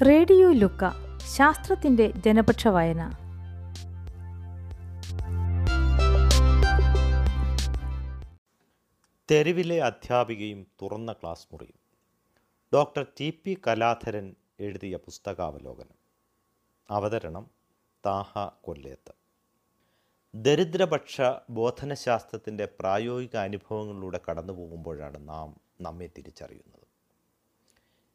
Radio ലുക്ക ശാസ്ത്രത്തിന്റെ ജനപക്ഷ വായന. തെരുവിലെ അധ്യാപികയും തുറന്ന ക്ലാസ് മുറിയും. ഡോക്ടർ ടി പി കലാധരൻ എഴുതിയ പുസ്തകാവലോകനം. അവതരണം താഹ കൊല്ലേത്ത്. ദരിദ്രപക്ഷ ബോധനശാസ്ത്രത്തിന്റെ പ്രായോഗിക അനുഭവങ്ങളിലൂടെ കടന്നു പോകുമ്പോഴാണ് നാം നമ്മെ തിരിച്ചറിയുന്നത്.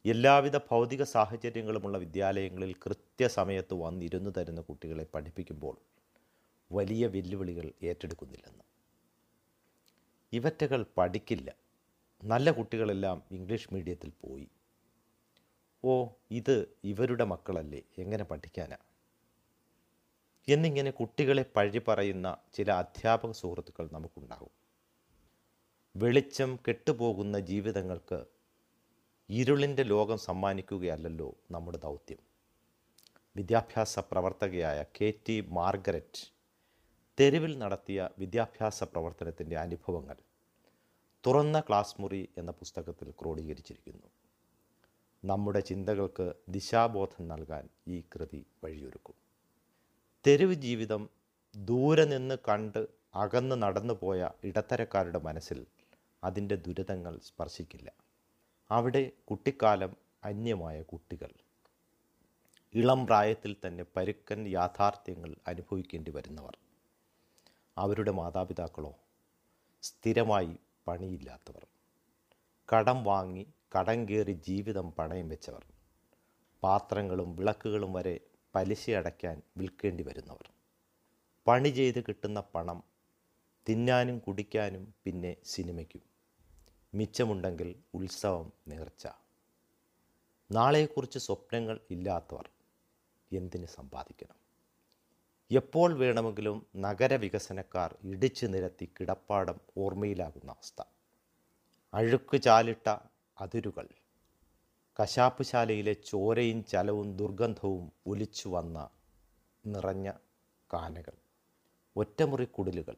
എല്ലാവിധ ഭൗതിക സാഹചര്യങ്ങളുമുള്ള വിദ്യാലയങ്ങളിൽ കൃത്യസമയത്ത് വന്നിരുന്നു തരുന്ന കുട്ടികളെ പഠിപ്പിക്കുമ്പോൾ വലിയ വെല്ലുവിളികൾ ഏറ്റെടുക്കുന്നില്ലെന്ന്. ഇവറ്റകൾ പഠിക്കില്ല. നല്ല കുട്ടികളെല്ലാം ഇംഗ്ലീഷ് മീഡിയത്തിൽ പോയി. ഓ ഇത് ഇവരുടെ മക്കളല്ലേ? എങ്ങനെ പഠിക്കാനാ? എന്നിങ്ങനെ കുട്ടികളെ പഴി പറയുന്ന ചില അധ്യാപക സുഹൃത്തുക്കൾ നമുക്കുണ്ടാകും. വെളിച്ചം കെട്ടുപോകുന്ന ജീവിതങ്ങൾക്ക് ഇരുളിന്റെ ലോകം സമ്മാനിക്കുകയല്ലല്ലോ നമ്മുടെ ദൗത്യം. വിദ്യാഭ്യാസ പ്രവർത്തകയായ കെ ടി മാർഗരറ്റ് തെരുവിൽ നടത്തിയ വിദ്യാഭ്യാസ പ്രവർത്തനത്തിന്റെ അനുഭവങ്ങൾ തുറന്ന ക്ലാസ് മുറി എന്ന പുസ്തകത്തിൽ ക്രോഡീകരിച്ചിരിക്കുന്നു. നമ്മുടെ ചിന്തകൾക്ക് ദിശാബോധം നൽകാൻ ഈ കൃതി വഴിയൊരുക്കും. തെരുവ് ജീവിതം ദൂരെ നിന്ന് കണ്ട് അകന്ന് നടന്നു പോയ ഇടത്തരക്കാരുടെ മനസ്സിൽ അതിന്റെ ദുരിതങ്ങൾ സ്പർശിക്കില്ല. അവിടെ കുട്ടിക്കാലം അന്യമായ കുട്ടികൾ. ഇളം പ്രായത്തിൽ തന്നെ പരുക്കൻ യാഥാർത്ഥ്യങ്ങൾ അനുഭവിക്കേണ്ടി വരുന്നവർ. അവരുടെ മാതാപിതാക്കളോ സ്ഥിരമായി പണിയില്ലാത്തവർ. കടം വാങ്ങി കടം കയറി ജീവിതം പണയം വെച്ചവർ. പാത്രങ്ങളും വിളക്കുകളും വരെ പലിശ അടയ്ക്കാൻ വിൽക്കേണ്ടി വരുന്നവർ. പണി ചെയ്ത് കിട്ടുന്ന പണം തിന്നാനും കുടിക്കാനും പിന്നെ സിനിമയ്ക്കും. മിച്ചമുണ്ടെങ്കിൽ ഉത്സവം നേർച്ച. നാളെക്കുറിച്ച് സ്വപ്നങ്ങൾ ഇല്ലാത്തവർ എന്തിന് സമ്പാദിക്കണം? എപ്പോൾ വേണമെങ്കിലും നഗരവികസനക്കാർ ഇടിച്ചു നിരത്തി കിടപ്പാടം ഓർമ്മയിലാകുന്ന അവസ്ഥ. അഴുക്ക് ചാലിട്ട അതിരുകൾ. കശാപ്പുശാലയിലെ ചോരയും ചലവും ദുർഗന്ധവും ഒലിച്ചു വന്ന നിറഞ്ഞ കാനകൾ. ഒറ്റമുറി കുടിലുകൾ.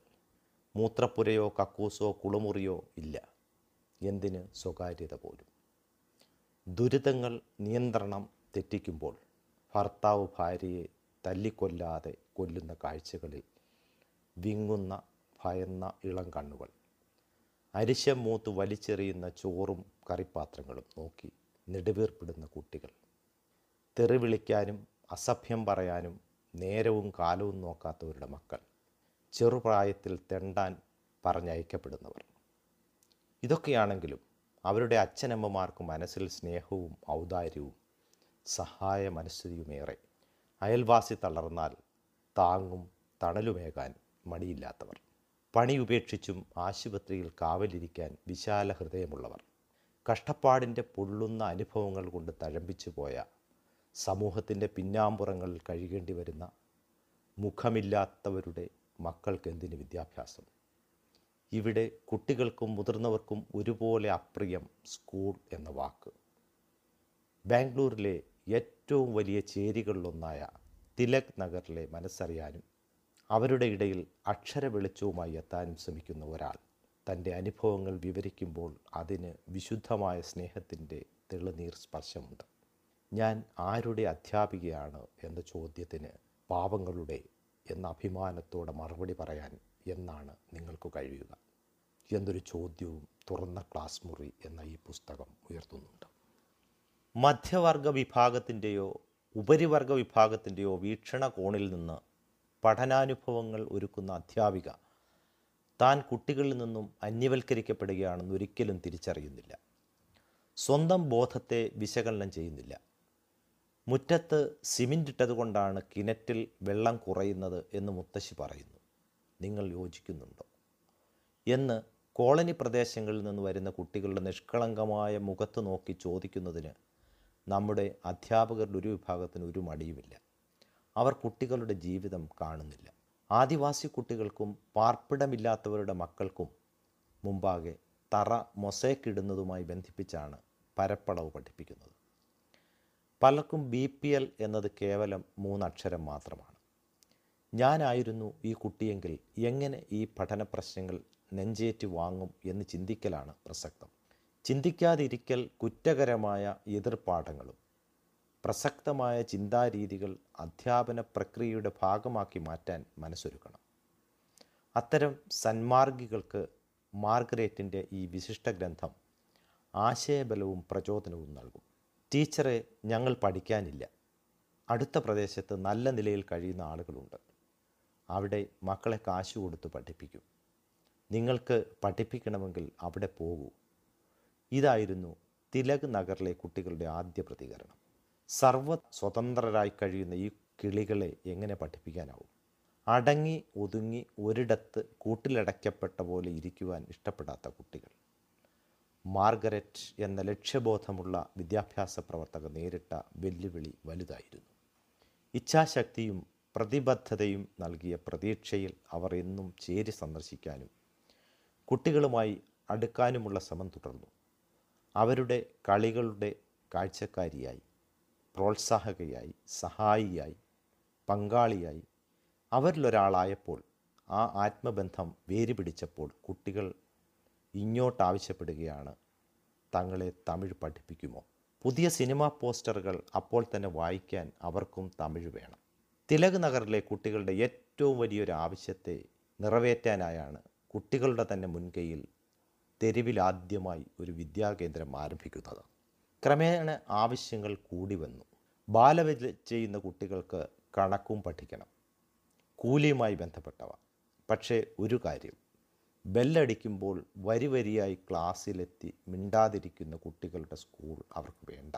മൂത്രപ്പുരയോ കക്കൂസോ കുളമുറിയോ ഇല്ല. എന്തിന് സ്വകാര്യത പോലും? ദുരിതങ്ങൾ നിയന്ത്രണം തെറ്റിക്കുമ്പോൾ ഭർത്താവ് ഭാര്യയെ തല്ലിക്കൊല്ലാതെ കൊല്ലുന്ന കാഴ്ചകളിൽ വിങ്ങുന്ന ഭയന്ന ഇളം കണ്ണുകൾ. അരിശം മൂത്ത് വലിച്ചെറിയുന്ന ചോറും കറിപ്പാത്രങ്ങളും നോക്കി നെടുവീർപ്പിടുന്ന കുട്ടികൾ. തെറി വിളിക്കാനും അസഭ്യം പറയാനും നേരവും കാലവും നോക്കാത്തവരുടെ മക്കൾ. ചെറുപ്രായത്തിൽ തെണ്ടാൻ പറഞ്ഞയക്കപ്പെടുന്നവർ. ഇതൊക്കെയാണെങ്കിലും അവരുടെ അച്ഛനമ്മമാർക്ക് മനസ്സിൽ സ്നേഹവും ഔദാര്യവും സഹായ മനസ്ഥിതിയുമേറെ അയൽവാസി തളർന്നാൽ താങ്ങും തണലുമേകാൻ മടിയില്ലാത്തവർ. പണി ഉപേക്ഷിച്ചും ആശുപത്രിയിൽ കാവലിരിക്കാൻ വിശാല ഹൃദയമുള്ളവർ. കഷ്ടപ്പാടിന്റെ പൊള്ളുന്ന അനുഭവങ്ങൾ കൊണ്ട് തഴമ്പിച്ചു പോയ സമൂഹത്തിന്റെ പിന്നാമ്പുറങ്ങളിൽ കഴിയേണ്ടി വരുന്ന മുഖമില്ലാത്തവരുടെ മക്കൾക്കെന്തിന് വിദ്യാഭ്യാസം? ഇവിടെ കുട്ടികൾക്കും മുതിർന്നവർക്കും ഒരുപോലെ അപ്രിയം സ്കൂൾ എന്ന വാക്ക്. ബാംഗ്ലൂരിലെ ഏറ്റവും വലിയ ചേരികളിലൊന്നായ തിലക് നഗറിലെ മനസ്സറിയാനും അവരുടെ ഇടയിൽ അക്ഷര വെളിച്ചവുമായി എത്താനും ശ്രമിക്കുന്ന ഒരാൾ തന്റെ അനുഭവങ്ങൾ വിവരിക്കുമ്പോൾ അതിന് വിശുദ്ധമായ സ്നേഹത്തിന്റെ തെളിനീർ സ്പർശമുണ്ട്. ഞാൻ ആരുടെ അധ്യാപികയാണ് എന്ന ചോദ്യത്തിന് പാവങ്ങളുടെ എന്ന അഭിമാനത്തോടെ മറുപടി പറയാൻ എന്നാണ് നിങ്ങൾക്ക് കഴിയുക. എന്നൊരു ചോദ്യവും തുറന്ന ക്ലാസ് മുറി എന്ന ഈ പുസ്തകം ഉയർത്തുന്നുണ്ട്. മധ്യവർഗ വിഭാഗത്തിന്റെയോ ഉപരിവർഗ വിഭാഗത്തിന്റെയോ വീക്ഷണകോണിൽ നിന്ന് പഠനാനുഭവങ്ങൾ ഒരുക്കുന്ന അധ്യാപിക താൻ കുട്ടികളിൽ നിന്നും അന്യവൽക്കരിക്കപ്പെടുകയാണെന്ന് ഒരിക്കലും തിരിച്ചറിയുന്നില്ല. സ്വന്തം ബോധത്തെ വിശകലനം ചെയ്യുന്നില്ല. മുറ്റത്ത് സിമെന്റ് ഇട്ടതുകൊണ്ടാണ് കിണറ്റിൽ വെള്ളം കുറയുന്നത് എന്ന് മുത്തശ്ശി പറയുന്നു. നിങ്ങൾ യോജിക്കുന്നുണ്ടോ? എന്ന് കോളനി പ്രദേശങ്ങളിൽ നിന്ന് വരുന്ന കുട്ടികളുടെ നിഷ്കളങ്കമായ മുഖത്ത് നോക്കി ചോദിക്കുന്നതിന് നമ്മുടെ അധ്യാപകരുടെ ഒരു വിഭാഗത്തിന് ഒരു മടിയുമില്ല. അവർ കുട്ടികളുടെ ജീവിതം കാണുന്നില്ല. ആദിവാസി കുട്ടികൾക്കും പാർപ്പിടമില്ലാത്തവരുടെ മക്കൾക്കും മുമ്പാകെ തറ മൊസേക്കിടുന്നതുമായി ബന്ധിപ്പിച്ചാണ് പരപ്പളവ് പഠിപ്പിക്കുന്നത്. പലർക്കും ബി പി എൽ എന്നത് കേവലം മൂന്നക്ഷരം മാത്രമാണ്. ഞാനായിരുന്നു ഈ കുട്ടിയെങ്കിൽ എങ്ങനെ ഈ പഠന പ്രശ്നങ്ങൾ നെഞ്ചേറ്റ് വാങ്ങും എന്ന് ചിന്തിക്കലാണ് പ്രസക്തം. ചിന്തിക്കാതിരിക്കൽ കുറ്റകരമായ എതിർപ്പാഠങ്ങളും പ്രസക്തമായ ചിന്താരീതികൾ അധ്യാപന പ്രക്രിയയുടെ ഭാഗമാക്കി മാറ്റാൻ മനസ്സൊരുക്കണം. അത്തരം സന്മാർഗികൾക്ക് മാർഗരേറ്റിന്റെ ഈ വിശിഷ്ട ഗ്രന്ഥം ആശയബലവും പ്രചോദനവും നൽകും. ടീച്ചറെ ഞങ്ങൾ പഠിക്കാനില്ല. അടുത്ത പ്രദേശത്ത് നല്ല നിലയിൽ കഴിയുന്ന ആളുകളുണ്ട്. അവിടെ മക്കളെ കാശ് കൊടുത്ത് പഠിപ്പിക്കും. നിങ്ങൾക്ക് പഠിപ്പിക്കണമെങ്കിൽ അവിടെ പോകൂ. ഇതായിരുന്നു തിലക് നഗറിലെ കുട്ടികളുടെ ആദ്യ പ്രതികരണം. സർവ സ്വതന്ത്രരായി കഴിയുന്ന ഈ കിളികളെ എങ്ങനെ പഠിപ്പിക്കാനാവും? അടങ്ങി ഒതുങ്ങി ഒരിടത്ത് കൂട്ടിലടയ്ക്കപ്പെട്ട പോലെ ഇരിക്കുവാൻ ഇഷ്ടപ്പെടാത്ത കുട്ടികൾ. മാർഗരറ്റ് എന്ന ലക്ഷ്യബോധമുള്ള വിദ്യാഭ്യാസ പ്രവർത്തകർ നേരിട്ട വെല്ലുവിളി വലുതായിരുന്നു. ഇച്ഛാശക്തിയും പ്രതിബദ്ധതയും നൽകിയ പ്രതീക്ഷയിൽ അവർ എന്നും ചേരി സന്ദർശിക്കാനും കുട്ടികളുമായി അടുക്കാനുമുള്ള ശ്രമം തുടർന്നു. അവരുടെ കളികളുടെ കാഴ്ചക്കാരിയായി പ്രോത്സാഹകയായി സഹായിയായി പങ്കാളിയായി അവരിലൊരാളായപ്പോൾ ആ ആത്മബന്ധം വേര് പിടിച്ചപ്പോൾ കുട്ടികൾ ഇങ്ങോട്ട് ആവശ്യപ്പെടുകയാണ് തങ്ങളെ തമിഴ് പഠിപ്പിക്കുമോ? പുതിയ സിനിമാ പോസ്റ്ററുകൾ അപ്പോൾ തന്നെ വായിക്കാൻ അവർക്കും തമിഴ് വേണം. തിലക് നഗറിലെ കുട്ടികളുടെ ഏറ്റവും വലിയൊരു ആവശ്യത്തെ നിറവേറ്റാനായാണ് കുട്ടികളുടെ തന്നെ മുൻകൈയിൽ തെരുവിലാദ്യമായി ഒരു വിദ്യാകേന്ദ്രം ആരംഭിക്കുന്നത്. ക്രമേണ ആവശ്യങ്ങൾ കൂടി വന്നു. ബാലവിദ്യ ചെയ്യുന്ന കുട്ടികൾക്ക് കണക്കും പഠിക്കണം. കൂലിയുമായി ബന്ധപ്പെട്ടവ. പക്ഷേ ഒരു കാര്യം. ബെല്ലടിക്കുമ്പോൾ വരി വരിയായി ക്ലാസ്സിലെത്തി മിണ്ടാതിരിക്കുന്ന കുട്ടികളുടെ സ്കൂൾ അവർക്ക് വേണ്ട.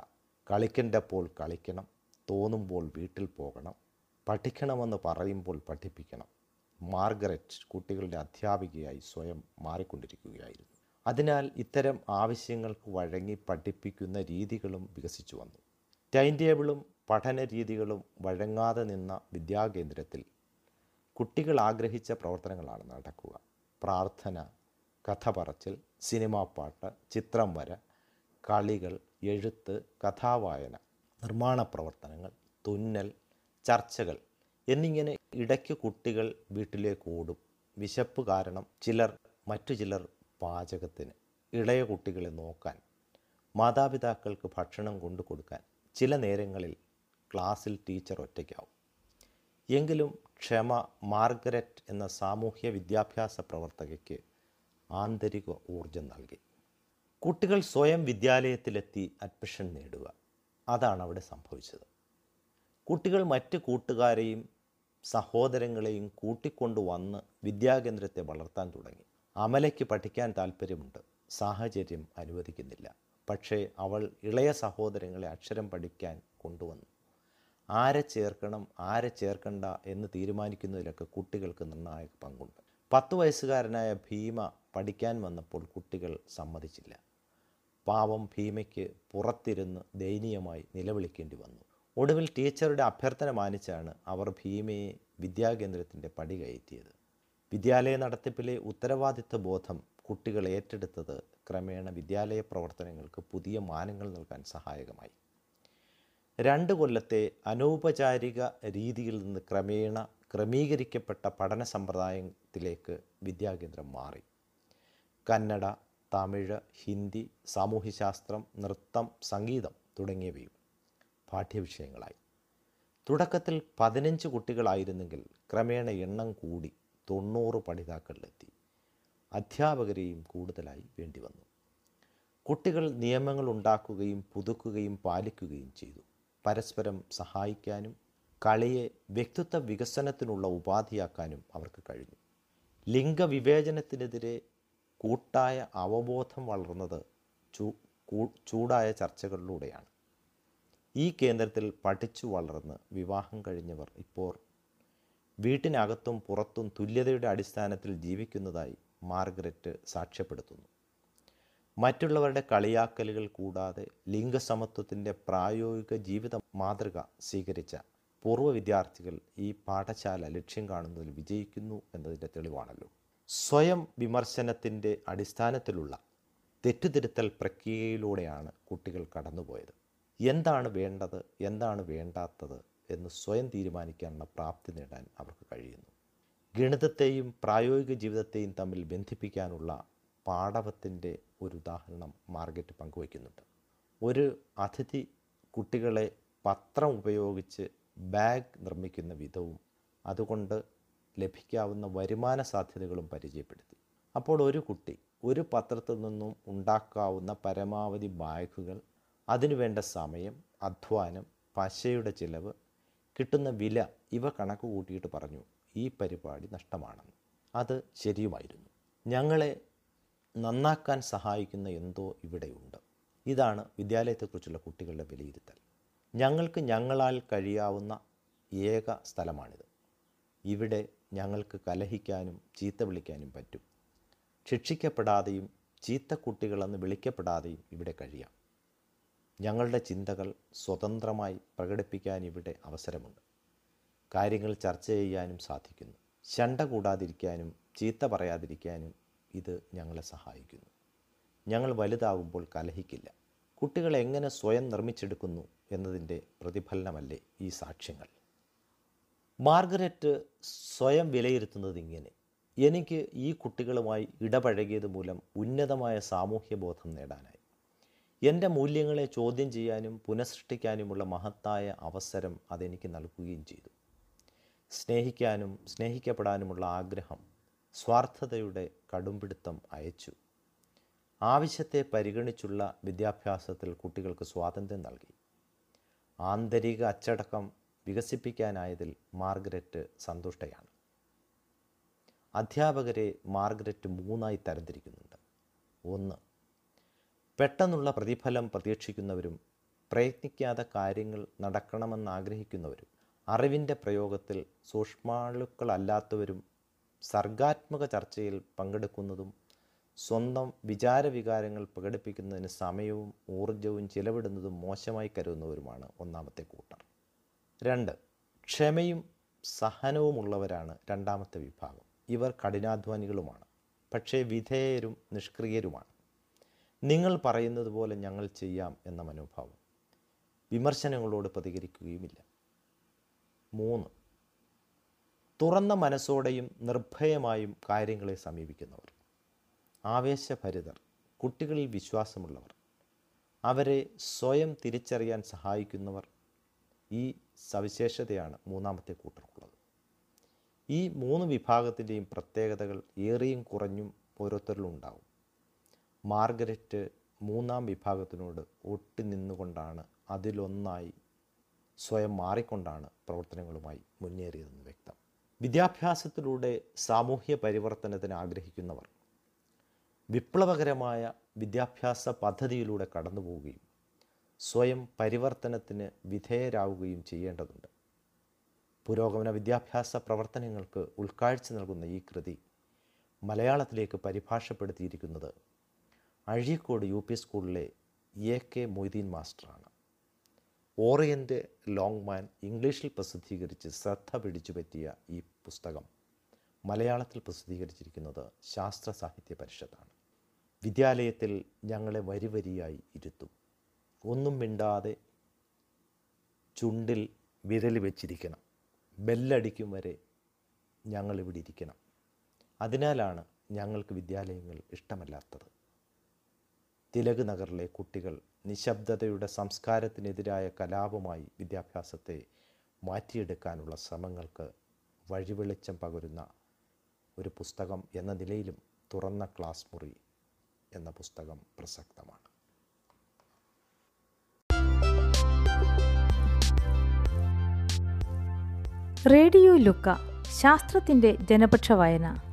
കളിക്കേണ്ടപ്പോൾ കളിക്കണം. തോന്നുമ്പോൾ വീട്ടിൽ പോകണം. പഠിക്കണമെന്ന് പറയുമ്പോൾ പഠിപ്പിക്കണം. മാർഗരറ്റ് കുട്ടികളുടെ അധ്യാപികയായി സ്വയം മാറിക്കൊണ്ടിരിക്കുകയായിരുന്നു. അതിനാൽ ഇത്തരം ആവശ്യങ്ങൾക്ക് വഴങ്ങി പഠിപ്പിക്കുന്ന രീതികളും വികസിച്ചു വന്നു. ടൈം ടേബിളും പഠന രീതികളും വഴങ്ങാതെ നിന്ന വിദ്യാകേന്ദ്രത്തിൽ കുട്ടികൾ ആഗ്രഹിച്ച പ്രവർത്തനങ്ങളാണ് നടക്കുക. പ്രാർത്ഥന കഥ പറച്ചിൽ സിനിമാ പാട്ട് ചിത്രം വര കളികൾ എഴുത്ത് കഥാവായന നിർമ്മാണ പ്രവർത്തനങ്ങൾ തുന്നൽ ചർച്ചകൾ എന്നിങ്ങനെ ഇടയ്ക്ക് കുട്ടികൾ വീട്ടിലേക്ക് ഓടും. വിശപ്പ് കാരണം ചിലർ മറ്റു ചിലർ പാചകത്തിന് ഇളയ കുട്ടികളെ നോക്കാൻ മാതാപിതാക്കൾക്ക് ഭക്ഷണം കൊണ്ടു കൊടുക്കാൻ ചില നേരങ്ങളിൽ ക്ലാസ്സിൽ ടീച്ചർ ഒറ്റയ്ക്കാവും. എങ്കിലും ക്ഷമ മാർഗരറ്റ് എന്ന സാമൂഹ്യ വിദ്യാഭ്യാസ പ്രവർത്തകയ്ക്ക് ആന്തരിക ഊർജം നൽകി. കുട്ടികൾ സ്വയം വിദ്യാലയത്തിലെത്തി അഡ്മിഷൻ നേടുക. അതാണ് അവിടെ സംഭവിച്ചത്. കുട്ടികൾ മറ്റ് കൂട്ടുകാരെയും സഹോദരങ്ങളെയും കൂട്ടിക്കൊണ്ടു വന്ന് വിദ്യാകേന്ദ്രത്തെ വളർത്താൻ തുടങ്ങി. അമലയ്ക്ക് പഠിക്കാൻ താല്പര്യമുണ്ട് സാഹചര്യം അനുവദിക്കുന്നില്ല. പക്ഷേ അവൾ ഇളയ സഹോദരങ്ങളെ അക്ഷരം പഠിക്കാൻ കൊണ്ടുവന്നു. ആരെ ചേർക്കണം ആരെ ചേർക്കണ്ട എന്ന് തീരുമാനിക്കുന്നതിലൊക്കെ കുട്ടികൾക്ക് നിർണായക പങ്കുണ്ട്. പത്ത് വയസ്സുകാരനായ ഭീമ പഠിക്കാൻ വന്നപ്പോൾ കുട്ടികൾ സമ്മതിച്ചില്ല. പാവം ഭീമയ്ക്ക് പുറത്തിരുന്ന് ദയനീയമായി നിലവിളിക്കേണ്ടി വന്നു. ഒടുവിൽ ടീച്ചറുടെ അഭ്യർത്ഥന മാനിച്ചാണ് അവർ ഭീമയെ വിദ്യാകേന്ദ്രത്തിന്റെ പടി കയറ്റിയത്. വിദ്യാലയ നടത്തിപ്പിലെ ഉത്തരവാദിത്വ ബോധം കുട്ടികൾ ഏറ്റെടുത്തത് ക്രമേണ വിദ്യാലയ പ്രവർത്തനങ്ങൾക്ക് പുതിയ മാനങ്ങൾ നൽകാൻ സഹായകമായി. രണ്ട് കൊല്ലത്തെ അനൗപചാരിക രീതിയിൽ നിന്ന് ക്രമേണ ക്രമീകരിക്കപ്പെട്ട പഠന സമ്പ്രദായത്തിലേക്ക് വിദ്യാകേന്ദ്രം മാറി. കന്നഡ തമിഴ് ഹിന്ദി സാമൂഹ്യശാസ്ത്രം നൃത്തം സംഗീതം തുടങ്ങിയവയും പാഠ്യവിഷയങ്ങളായി. തുടക്കത്തിൽ പതിനഞ്ച് കുട്ടികളായിരുന്നെങ്കിൽ ക്രമേണ എണ്ണം കൂടി തൊണ്ണൂറ് പഠിതാക്കളിലെത്തി. അധ്യാപകരെയും കൂടുതലായി വേണ്ടി വന്നു കുട്ടികൾ നിയമങ്ങൾ ഉണ്ടാക്കുകയും പുതുക്കുകയും പാലിക്കുകയും ചെയ്തു. പരസ്പരം സഹായിക്കാനും കളിയെ വ്യക്തിത്വ വികസനത്തിനുള്ള ഉപാധിയാക്കാനും അവർക്ക് കഴിഞ്ഞു. ലിംഗവിവേചനത്തിനെതിരെ കൂട്ടായ അവബോധം വളർന്നത് ചൂടായ ചർച്ചകളിലൂടെയാണ്. ഈ കേന്ദ്രത്തിൽ പഠിച്ചു വളർന്ന് വിവാഹം കഴിഞ്ഞവർ ഇപ്പോൾ വീട്ടിനകത്തും പുറത്തും തുല്യതയുടെ അടിസ്ഥാനത്തിൽ ജീവിക്കുന്നതായി മാർഗരറ്റ് സാക്ഷ്യപ്പെടുത്തുന്നു. മറ്റുള്ളവരുടെ കളിയാക്കലുകൾ കൂടാതെ ലിംഗസമത്വത്തിന്റെ പ്രായോഗിക ജീവിത മാതൃക സ്വീകരിച്ച പൂർവ വിദ്യാർത്ഥികൾ ഈ പാഠശാല ലക്ഷ്യം കാണുന്നതിൽ വിജയിക്കുന്നു എന്നതിന്റെ തെളിവാണല്ലോ. സ്വയം വിമർശനത്തിന്റെ അടിസ്ഥാനത്തിലുള്ള തെറ്റുതിരുത്തൽ പ്രക്രിയയിലൂടെയാണ് കുട്ടികൾ കടന്നുപോയത്. എന്താണ് വേണ്ടത്? എന്താണ് വേണ്ടാത്തത്? എന്ന് സ്വയം തീരുമാനിക്കാനുള്ള പ്രാപ്തി നേടാൻ അവർക്ക് കഴിയുന്നു. ഗണിതത്തെയും പ്രായോഗിക ജീവിതത്തെയും തമ്മിൽ ബന്ധിപ്പിക്കാനുള്ള പാഠവത്തിന്റെ ഒരു ഉദാഹരണം മാർഗറ്റ് പങ്കുവയ്ക്കുന്നുണ്ട്. ഒരു അതിഥി കുട്ടികളെ പത്രം ഉപയോഗിച്ച് ബാഗ് നിർമ്മിക്കുന്ന വിധവും അതുകൊണ്ട് ലഭിക്കാവുന്ന വരുമാന സാധ്യതകളും പരിചയപ്പെടുത്തി. അപ്പോൾ ഒരു കുട്ടി ഒരു പത്രത്തിൽ നിന്നും ഉണ്ടാക്കാവുന്ന പരമാവധി ബാഗുകൾ അതിനുവേണ്ട സമയം അധ്വാനം പശയുടെ ചിലവ് കിട്ടുന്ന വില ഇവ കണക്ക് കൂട്ടിയിട്ട് പറഞ്ഞു ഈ പരിപാടി നഷ്ടമാണെന്ന്. അത് ശരിയുമായിരുന്നു. ഞങ്ങളെ നന്നാക്കാൻ സഹായിക്കുന്ന എന്തോ ഇവിടെയുണ്ട്. ഇതാണ് വിദ്യാലയത്തെക്കുറിച്ചുള്ള കുട്ടികളുടെ വിലയിരുത്തൽ. ഞങ്ങൾക്ക് ഞങ്ങളാൽ കഴിയാവുന്ന ഏക സ്ഥലമാണിത്. ഇവിടെ ഞങ്ങൾക്ക് കലഹിക്കാനും ചീത്ത വിളിക്കാനും പറ്റും. ശിക്ഷിക്കപ്പെടാതെയും ചീത്ത കുട്ടികളെന്ന് വിളിക്കപ്പെടാതെയും ഇവിടെ കഴിയാം. ഞങ്ങളുടെ ചിന്തകൾ സ്വതന്ത്രമായി പ്രകടിപ്പിക്കാൻ ഇവിടെ അവസരമുണ്ട്. കാര്യങ്ങൾ ചർച്ച ചെയ്യാനും സാധിക്കുന്നു. ശണ്ട കൂടാതിരിക്കാനും ചീത്ത പറയാതിരിക്കാനും ഇത് ഞങ്ങളെ സഹായിക്കുന്നു. ഞങ്ങൾ വലുതാകുമ്പോൾ കലഹിക്കില്ല. കുട്ടികൾ എങ്ങനെ സ്വയം നിർമ്മിച്ചെടുക്കുന്നു എന്നതിന്റെ പ്രതിഫലനമല്ലേ ഈ സാക്ഷ്യങ്ങൾ? മാർഗരറ്റ് സ്വയം വിലയിരുത്തുന്നത് ഇങ്ങനെ. എനിക്ക് ഈ കുട്ടികളുമായി ഇടപഴകിയത് മൂലം ഉന്നതമായ സാമൂഹ്യ ബോധം നേടാനായി. എന്റെ മൂല്യങ്ങളെ ചോദ്യം ചെയ്യാനും പുനഃസൃഷ്ടിക്കാനുമുള്ള മഹത്തായ അവസരം അതെനിക്ക് നൽകുകയും ചെയ്തു. സ്നേഹിക്കാനും സ്നേഹിക്കപ്പെടാനുമുള്ള ആഗ്രഹം സ്വാർത്ഥതയുടെ കടുംപിടുത്തം അയച്ചു. ആവശ്യത്തെ പരിഗണിച്ചുള്ള വിദ്യാഭ്യാസത്തിൽ കുട്ടികൾക്ക് സ്വാതന്ത്ര്യം നൽകി. ആന്തരിക അച്ചടക്കം വികസിപ്പിക്കാനായതിൽ മാർഗരറ്റ് സന്തുഷ്ടയാണ്. അധ്യാപകരെ മാർഗരറ്റ് മൂന്നായി തരംതിരിക്കുന്നുണ്ട്. ഒന്ന് പെട്ടെന്നുള്ള പ്രതിഫലം പ്രതീക്ഷിക്കുന്നവരും പ്രയത്നിക്കാതെ കാര്യങ്ങൾ നടക്കണമെന്നാഗ്രഹിക്കുന്നവരും അറിവിന്റെ പ്രയോഗത്തിൽ സൂക്ഷ്മാളുക്കളല്ലാത്തവരും സർഗാത്മക ചർച്ചയിൽ പങ്കെടുക്കുന്നതും സ്വന്തം വിചാരവികാരങ്ങൾ പ്രകടിപ്പിക്കുന്നതിന് സമയവും ഊർജവും ചിലവിടുന്നതും മോശമായി കരുതുന്നവരുമാണ് ഒന്നാമത്തെ കൂട്ടർ. രണ്ട് ക്ഷമയും സഹനവുമുള്ളവരാണ് രണ്ടാമത്തെ വിഭാഗം. ഇവർ കഠിനാധ്വാനികളുമാണ് പക്ഷേ വിധേയരും നിഷ്ക്രിയരുമാണ്. നിങ്ങൾ പറയുന്നത് പോലെ ഞങ്ങൾ ചെയ്യാം എന്ന മനോഭാവം വിമർശനങ്ങളോട് പ്രതികരിക്കുകയുമില്ല. മൂന്ന് തുറന്ന മനസ്സോടെയും നിർഭയമായും കാര്യങ്ങളെ സമീപിക്കുന്നവർ ആവേശഭരിതർ കുട്ടികളിൽ വിശ്വാസമുള്ളവർ അവരെ സ്വയം തിരിച്ചറിയാൻ സഹായിക്കുന്നവർ ഈ സവിശേഷതയാണ് മൂന്നാമത്തെ കൂട്ടർക്കുള്ളത്. ഈ മൂന്ന് വിഭാഗത്തിന്റെയും പ്രത്യേകതകൾ ഏറെയും കുറഞ്ഞും ഓരോരുത്തരിലും ഉണ്ടാവും മാർഗരറ്റ് മൂന്നാം വിഭാഗത്തിനോട് ഒട്ടി നിന്നുകൊണ്ടാണ് അതിലൊന്നായി സ്വയം മാറിക്കൊണ്ടാണ് പ്രവർത്തനങ്ങളുമായി മുന്നേറിയതെന്ന് വ്യക്തം. വിദ്യാഭ്യാസത്തിലൂടെ സാമൂഹ്യ പരിവർത്തനത്തിന് ആഗ്രഹിക്കുന്നവർ വിപ്ലവകരമായ വിദ്യാഭ്യാസ പദ്ധതിയിലൂടെ കടന്നു പോവുകയും സ്വയം പരിവർത്തനത്തിന് വിധേയരാവുകയും ചെയ്യേണ്ടതുണ്ട്. പുരോഗമന വിദ്യാഭ്യാസ പ്രവർത്തനങ്ങൾക്ക് ഉൾക്കാഴ്ച നൽകുന്ന ഈ കൃതി മലയാളത്തിലേക്ക് പരിഭാഷപ്പെടുത്തിയിരിക്കുന്നത് അഴീക്കോട് യു പി സ്കൂളിലെ എ കെ മൊയ്തീൻ മാസ്റ്ററാണ്. ഓറിയന്റ് ലോങ് മാൻ ഇംഗ്ലീഷിൽ പ്രസിദ്ധീകരിച്ച് ശ്രദ്ധ പിടിച്ചു പറ്റിയ ഈ പുസ്തകം മലയാളത്തിൽ പ്രസിദ്ധീകരിച്ചിരിക്കുന്നത് ശാസ്ത്ര സാഹിത്യ പരിഷത്താണ്. വിദ്യാലയത്തിൽ ഞങ്ങളെ വരിവരിയായി ഇരുത്തും. ഒന്നും മിണ്ടാതെ ചുണ്ടിൽ വിരൽ വെച്ചിരിക്കണം. ബെല്ലടിക്കും വരെ ഞങ്ങളിവിടെ ഇരിക്കണം. അതിനാലാണ് ഞങ്ങൾക്ക് വിദ്യാലയങ്ങൾ ഇഷ്ടമല്ലാത്തത്. തിലക് നഗറിലെ കുട്ടികൾ നിശബ്ദതയുടെ സംസ്കാരത്തിനെതിരായ കലാപമായി വിദ്യാഭ്യാസത്തെ മാറ്റിയെടുക്കാനുള്ള ശ്രമങ്ങൾക്ക് വഴിവെളിച്ചം പകരുന്ന ഒരു പുസ്തകം എന്ന നിലയിലും തുറന്ന ക്ലാസ് മുറി എന്ന പുസ്തകം പ്രസക്തമാണ്. റേഡിയോ ലുക്ക ശാസ്ത്രത്തിന്റെ ജനപക്ഷ വായന.